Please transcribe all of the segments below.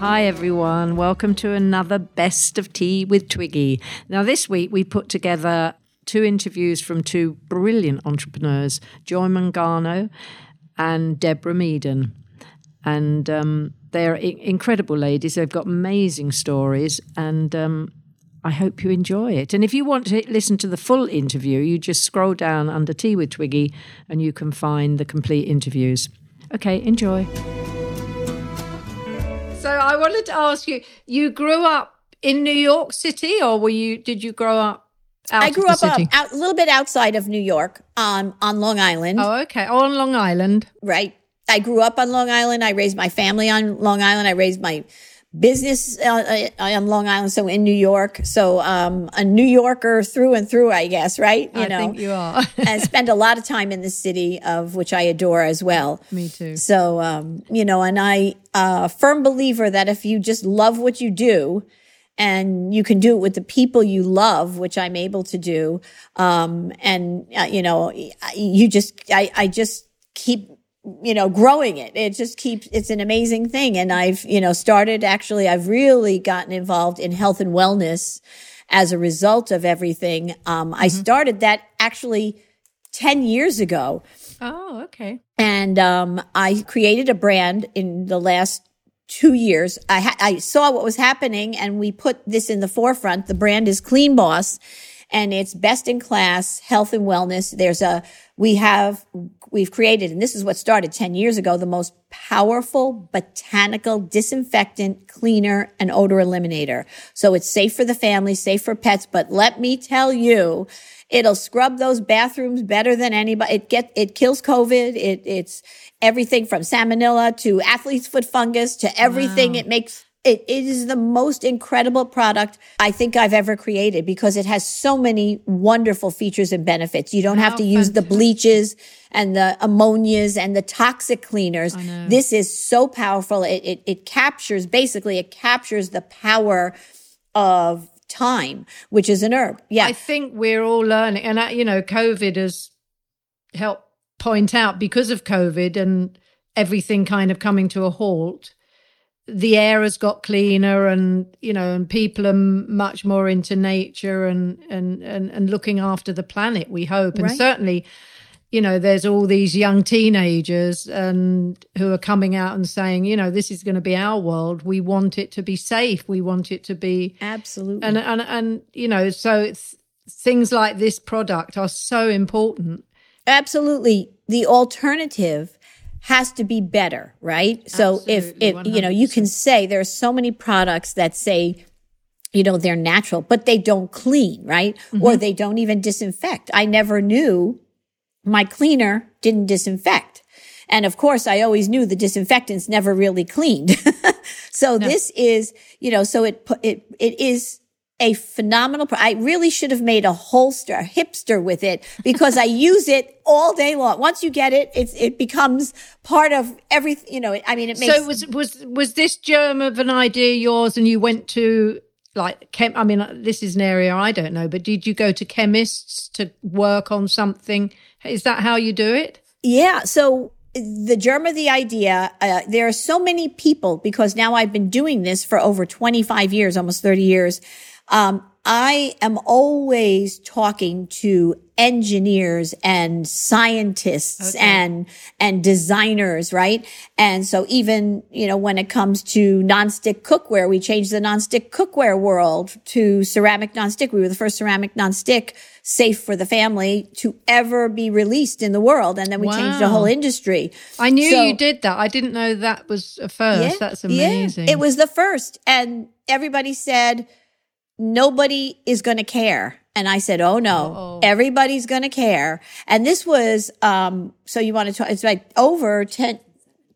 Hi, everyone. Welcome to another Best of Tea with Twiggy. Now, this week we put together two interviews from two brilliant entrepreneurs, Joy Mangano and Deborah Meaden. And um, they're I- incredible ladies. They've got amazing stories, and um, I hope you enjoy it. And if you want to listen to the full interview, you just scroll down under Tea with Twiggy and you can find the complete interviews. Okay, enjoy. So I wanted to ask you: You grew up in New York City, or were you? Did you grow up? I grew up city? out, a little bit outside of New York on on Long Island, Oh, okay. Oh, on Long Island. right? I grew up on Long Island. I raised my family on Long Island. I raised my business uh, uh, on Long Island, so in New York. So um, a New Yorker through and through, I guess, right? You I know, think you are. and spend a lot of time in the city of which I adore as well. Me too. So, um, you know, and I, uh, firm believer that if you just love what you do and you can do it with the people you love, which I'm able to do, um, and, uh, you know, you just, I, I just keep, you know, growing it. It just keeps, it's an amazing thing. And I've, you know, started actually, I've really gotten involved in health and wellness as a result of everything. Um, I started that actually 10 years ago. Oh, okay. And um, I created a brand in the last two years. I, ha- I saw what was happening and we put this in the forefront. The brand is Clean Boss and it's best in class health and wellness. There's a, we have, we've created, and this is what started 10 years ago, the most powerful botanical disinfectant, cleaner, and odor eliminator. So it's safe for the family, safe for pets. But let me tell you, it'll scrub those bathrooms better than anybody. It get, it kills COVID. It, it's everything from salmonella to athlete's foot fungus to everything. It makes it, it is the most incredible product I think I've ever created because it has so many wonderful features and benefits. You don't have to use the bleaches and the ammonias and the toxic cleaners. This is so powerful. It, it, it captures, basically, it captures the power of thyme, which is an herb. Yeah. I think we're all learning, and uh, you know, COVID has helped point out because of COVID and everything kind of coming to a halt. The air has got cleaner, and you know, and people are m- much more into nature and and and, and looking after the planet. We hope, and Right. certainly, you know, there's all these young teenagers and who are coming out and saying, you know, this is going to be our world. We want it to be safe. We want it to be Absolutely. and and and you know so it's things like this product are so important absolutely the alternative has to be better right? So if Absolutely, if you know you can say there are so many products that say you know they're natural but they don't clean right? Or they don't even disinfect. I never knew my cleaner didn't disinfect. And of course i always knew the disinfectants never really cleaned. So this is you know so it it it is a phenomenal pro- I really should have made a holster, a hipster with it because I use it all day long. Once you get it, it's it becomes part of everything, you know, I mean it makes so was was was this germ of an idea yours and you went to like chem i mean this is an area i don't know but did you go to chemists to work on something is that how you do it Yeah. So the germ of the idea, uh, there are so many people because now I've been doing this for over 25 years, almost 30 years. Um, I am always talking to engineers and scientists and, and designers, right? And so even, you know, when it comes to nonstick cookware, we changed the nonstick cookware world to ceramic nonstick. We were the first ceramic nonstick safe for the family to ever be released in the world. And then we changed the whole industry. i knew So- you did that i didn't know that was a first that's amazing Yeah, it was the first. And everybody said, nobody is going to care. And I said, oh no, everybody's going to care. And this was, um, so you want to talk, it's like over 10,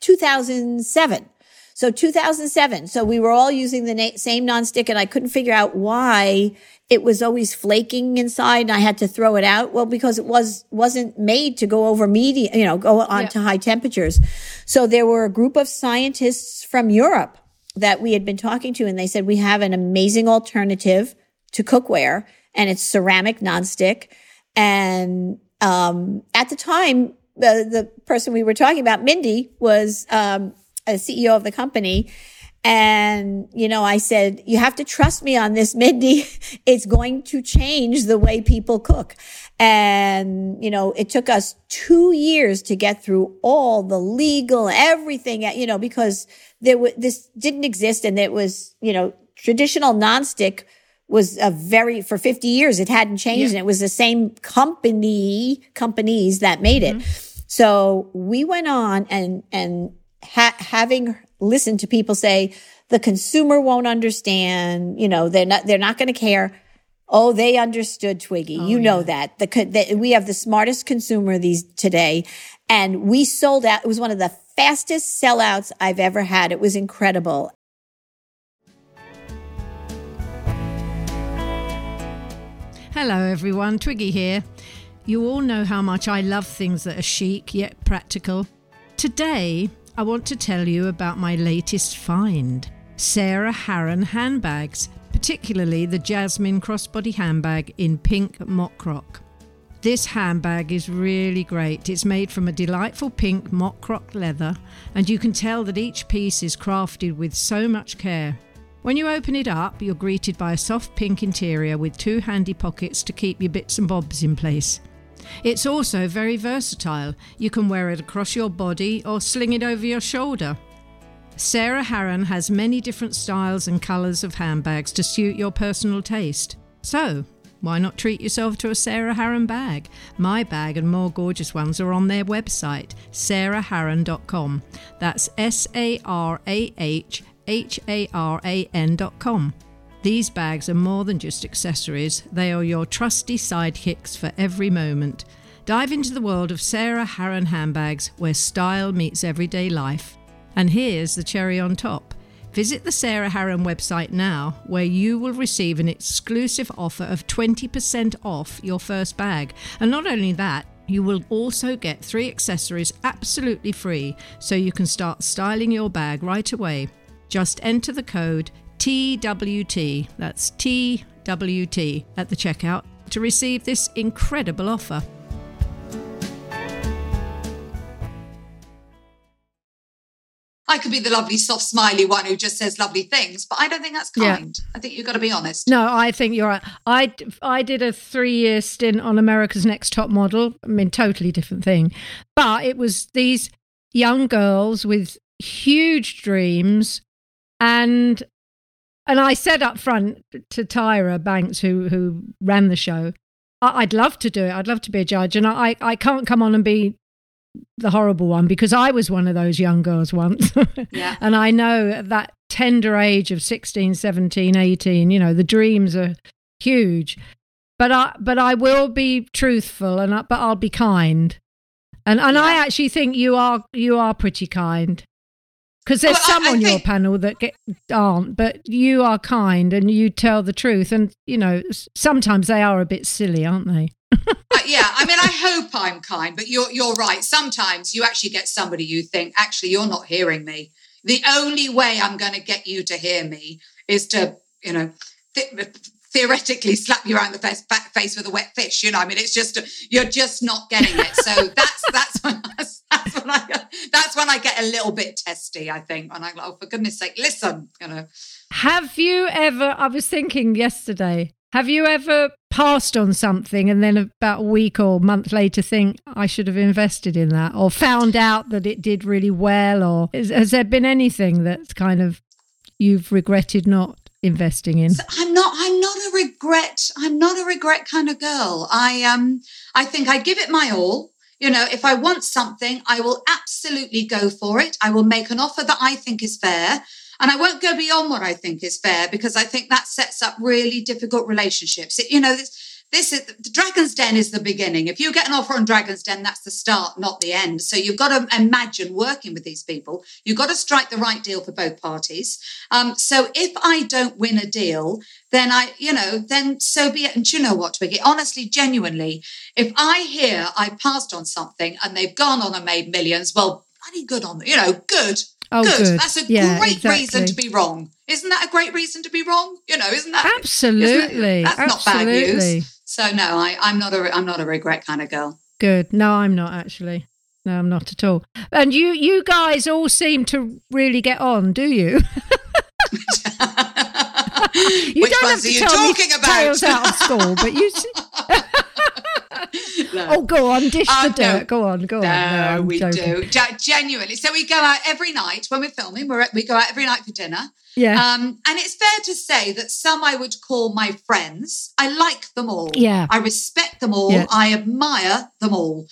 2007. So 2007. So we were all using the na- same nonstick and I couldn't figure out why it was always flaking inside and I had to throw it out. Well, because it was, wasn't made to go over medium, you know, go on to high temperatures. So there were a group of scientists from Europe that we had been talking to and they said, we have an amazing alternative to cookware and it's ceramic nonstick. And, um, at the time, the, the person we were talking about, Mindy, was, um, a CEO of the company. And, you know, I said, you have to trust me on this, Mindy. It's going to change the way people cook. And, you know, it took us two years to get through all the legal, everything, you know, because there was, this didn't exist and it was, you know, traditional nonstick was a very for 50 years it hadn't changed yeah. and it was the same company companies that made it mm-hmm. so we went on and and ha- having listened to people say the consumer won't understand you know they're not they're not going to care oh they understood twiggy oh, you yeah. know that the, the we have the smartest consumer these today and we sold out it was one of the fastest sellouts i've ever had it was incredible Hello, everyone. Twiggy here. You all know how much I love things that are chic yet practical. Today, I want to tell you about my latest find Sarah Haran handbags, particularly the Jasmine crossbody handbag in pink mock croc. This handbag is really great. It's made from a delightful pink mock croc leather, and you can tell that each piece is crafted with so much care. When you open it up, you're greeted by a soft pink interior with two handy pockets to keep your bits and bobs in place. It's also very versatile. You can wear it across your body or sling it over your shoulder. Sarah Haran has many different styles and colours of handbags to suit your personal taste. So, why not treat yourself to a Sarah Haran bag? My bag and more gorgeous ones are on their website, sarahharan.com. That's S A R A H H-A-R-A-N.com. These bags are more than just accessories, they are your trusty sidekicks for every moment. Dive into the world of Sarah Haran handbags where style meets everyday life. And here's the cherry on top. Visit the Sarah Haran website now, where you will receive an exclusive offer of 20% off your first bag. And not only that, you will also get three accessories absolutely free, so you can start styling your bag right away. Just enter the code TWT, that's TWT, at the checkout to receive this incredible offer. I could be the lovely, soft, smiley one who just says lovely things, but I don't think that's kind. Yeah. I think you've got to be honest. No, I think you're right. I, I did a three year stint on America's Next Top Model. I mean, totally different thing. But it was these young girls with huge dreams and and I said up front to Tyra Banks, who who ran the show, I, would love to do it. I'd love to be a judge, and I I can't come on and be the horrible one because I was one of those young girls once. yeah. and I know at that tender age of 16, 17, 18, you know, the dreams are huge. But I but I will be truthful and I, but I'll be kind. And and yeah. I actually think you are you are pretty kind. Because there's well, some I, I on think... your panel that get, aren't, but you are kind and you tell the truth. And, you know, sometimes they are a bit silly, aren't they? uh, yeah, I mean, I hope I'm kind, but you're you're right. Sometimes you actually get somebody you think, actually, you're not hearing me. The only way I'm going to get you to hear me is to, you know, th- theoretically slap you around the face, face with a wet fish. You know, I mean, it's just you're just not getting it. So that's that's when that's, that's when I that's when I get a little bit testy. I think, and I'm like, oh, for goodness' sake, listen. You know, have you ever? I was thinking yesterday. Have you ever passed on something and then about a week or month later think I should have invested in that, or found out that it did really well, or is, has there been anything that's kind of you've regretted not investing in? I'm not. I'm not a regret. I'm not a regret kind of girl. I um. I think I give it my all. You know, if I want something, I will absolutely go for it. I will make an offer that I think is fair. And I won't go beyond what I think is fair because I think that sets up really difficult relationships. It, you know, this is the Dragon's Den is the beginning. If you get an offer on Dragon's Den, that's the start, not the end. So you've got to imagine working with these people. You've got to strike the right deal for both parties. Um, so if I don't win a deal, then I, you know, then so be it. And you know what, Twiggy? Honestly, genuinely, if I hear I passed on something and they've gone on and made millions, well, bloody good on them. You know, good. Oh, good. good. That's a yeah, great exactly. reason to be wrong. Isn't that a great reason to be wrong? You know, isn't that absolutely? Isn't that, that's absolutely. not bad news. So no, I, I'm not a I'm not a regret kind of girl. Good. No, I'm not actually. No, I'm not at all. And you you guys all seem to really get on, do you? you Which don't have to are you tell me about? tales out of school, but you. Oh, go on, dish Oh, the no. dirt. Go on, go on. No, we joking. do Ge- genuinely. So we go out every night when we're filming. We're, we go out every night for dinner. Yeah, Um, and it's fair to say that some I would call my friends. I like them all. Yeah. I respect them all. Yeah. I admire them all.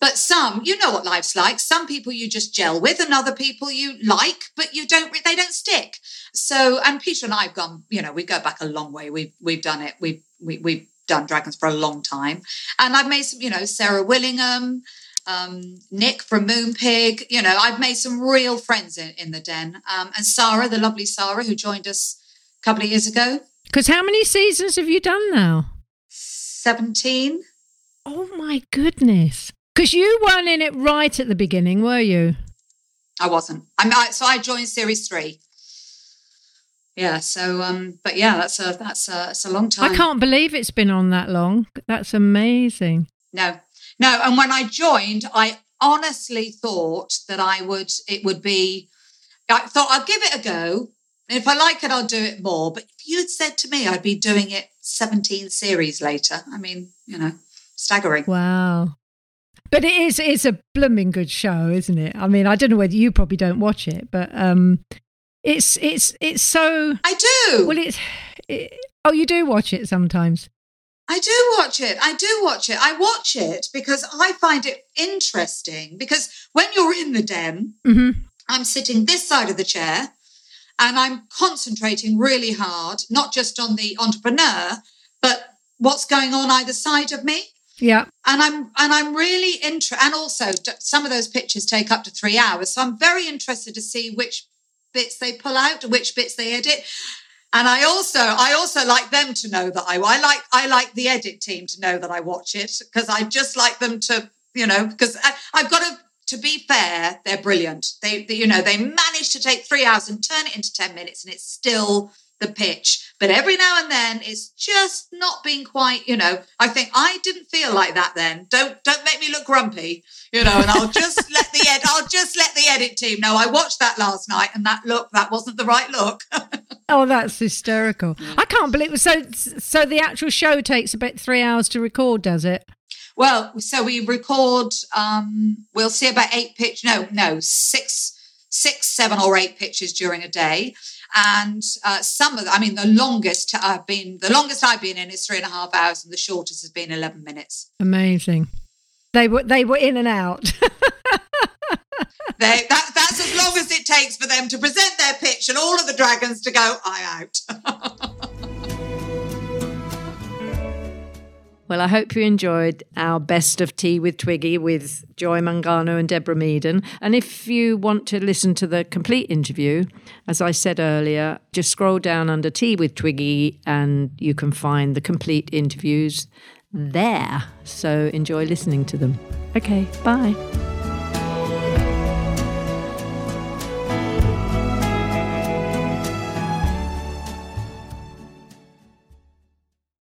But some, you know what life's like. Some people you just gel with, and other people you like, but you don't. They don't stick. So, and Peter and I have gone. You know, we go back a long way. We've we've done it. We've we, we've done dragons for a long time, and I've made some. You know, Sarah Willingham, um, Nick from Moonpig. You know, I've made some real friends in, in the den. Um, and Sarah, the lovely Sarah, who joined us a couple of years ago, because how many seasons have you done now? 17. Oh my goodness! Because you weren't in it right at the beginning, were you? I wasn't. I'm I, so I joined series three. Yeah. So, um, but yeah, that's a that's a that's a long time. I can't believe it's been on that long. That's amazing. No, no. And when I joined, I honestly thought that I would. It would be. I thought I'll give it a go. And if I like it, I'll do it more. But if you'd said to me I'd be doing it 17 series later, I mean, you know, staggering. Wow. But it is it's a blooming good show, isn't it? I mean, I don't know whether you probably don't watch it, but um it's it's it's so I do. well it's it, oh you do watch it sometimes. I do watch it. I do watch it. I watch it because I find it interesting. Because when you're in the den, mm-hmm. I'm sitting this side of the chair and I'm concentrating really hard, not just on the entrepreneur, but what's going on either side of me. Yeah. And I'm and I'm really interested. And also, some of those pictures take up to three hours, so I'm very interested to see which bits they pull out, which bits they edit. And I also I also like them to know that I I like I like the edit team to know that I watch it because I just like them to you know because I've got to to be fair they're brilliant they, they you know they manage to take three hours and turn it into 10 minutes and it's still the pitch but every now and then it's just not being quite you know I think I didn't feel like that then don't don't make me look grumpy you know and I'll just let the ed I'll just let the edit team know I watched that last night and that look that wasn't the right look Oh, that's hysterical. I can't believe so so the actual show takes about 3 hours to record, does it? Well, so we record. Um, we'll see about eight pitch. No, no, six, six, seven or eight pitches during a day, and uh, some of. The, I mean, the longest I've been. The longest I've been in is three and a half hours, and the shortest has been eleven minutes. Amazing. They were they were in and out. They, that, that's as long as it takes for them to present their pitch and all of the dragons to go. I out. Well, I hope you enjoyed our best of tea with Twiggy with Joy Mangano and Deborah Meaden. And if you want to listen to the complete interview, as I said earlier, just scroll down under Tea with Twiggy and you can find the complete interviews there. So enjoy listening to them. Okay, bye.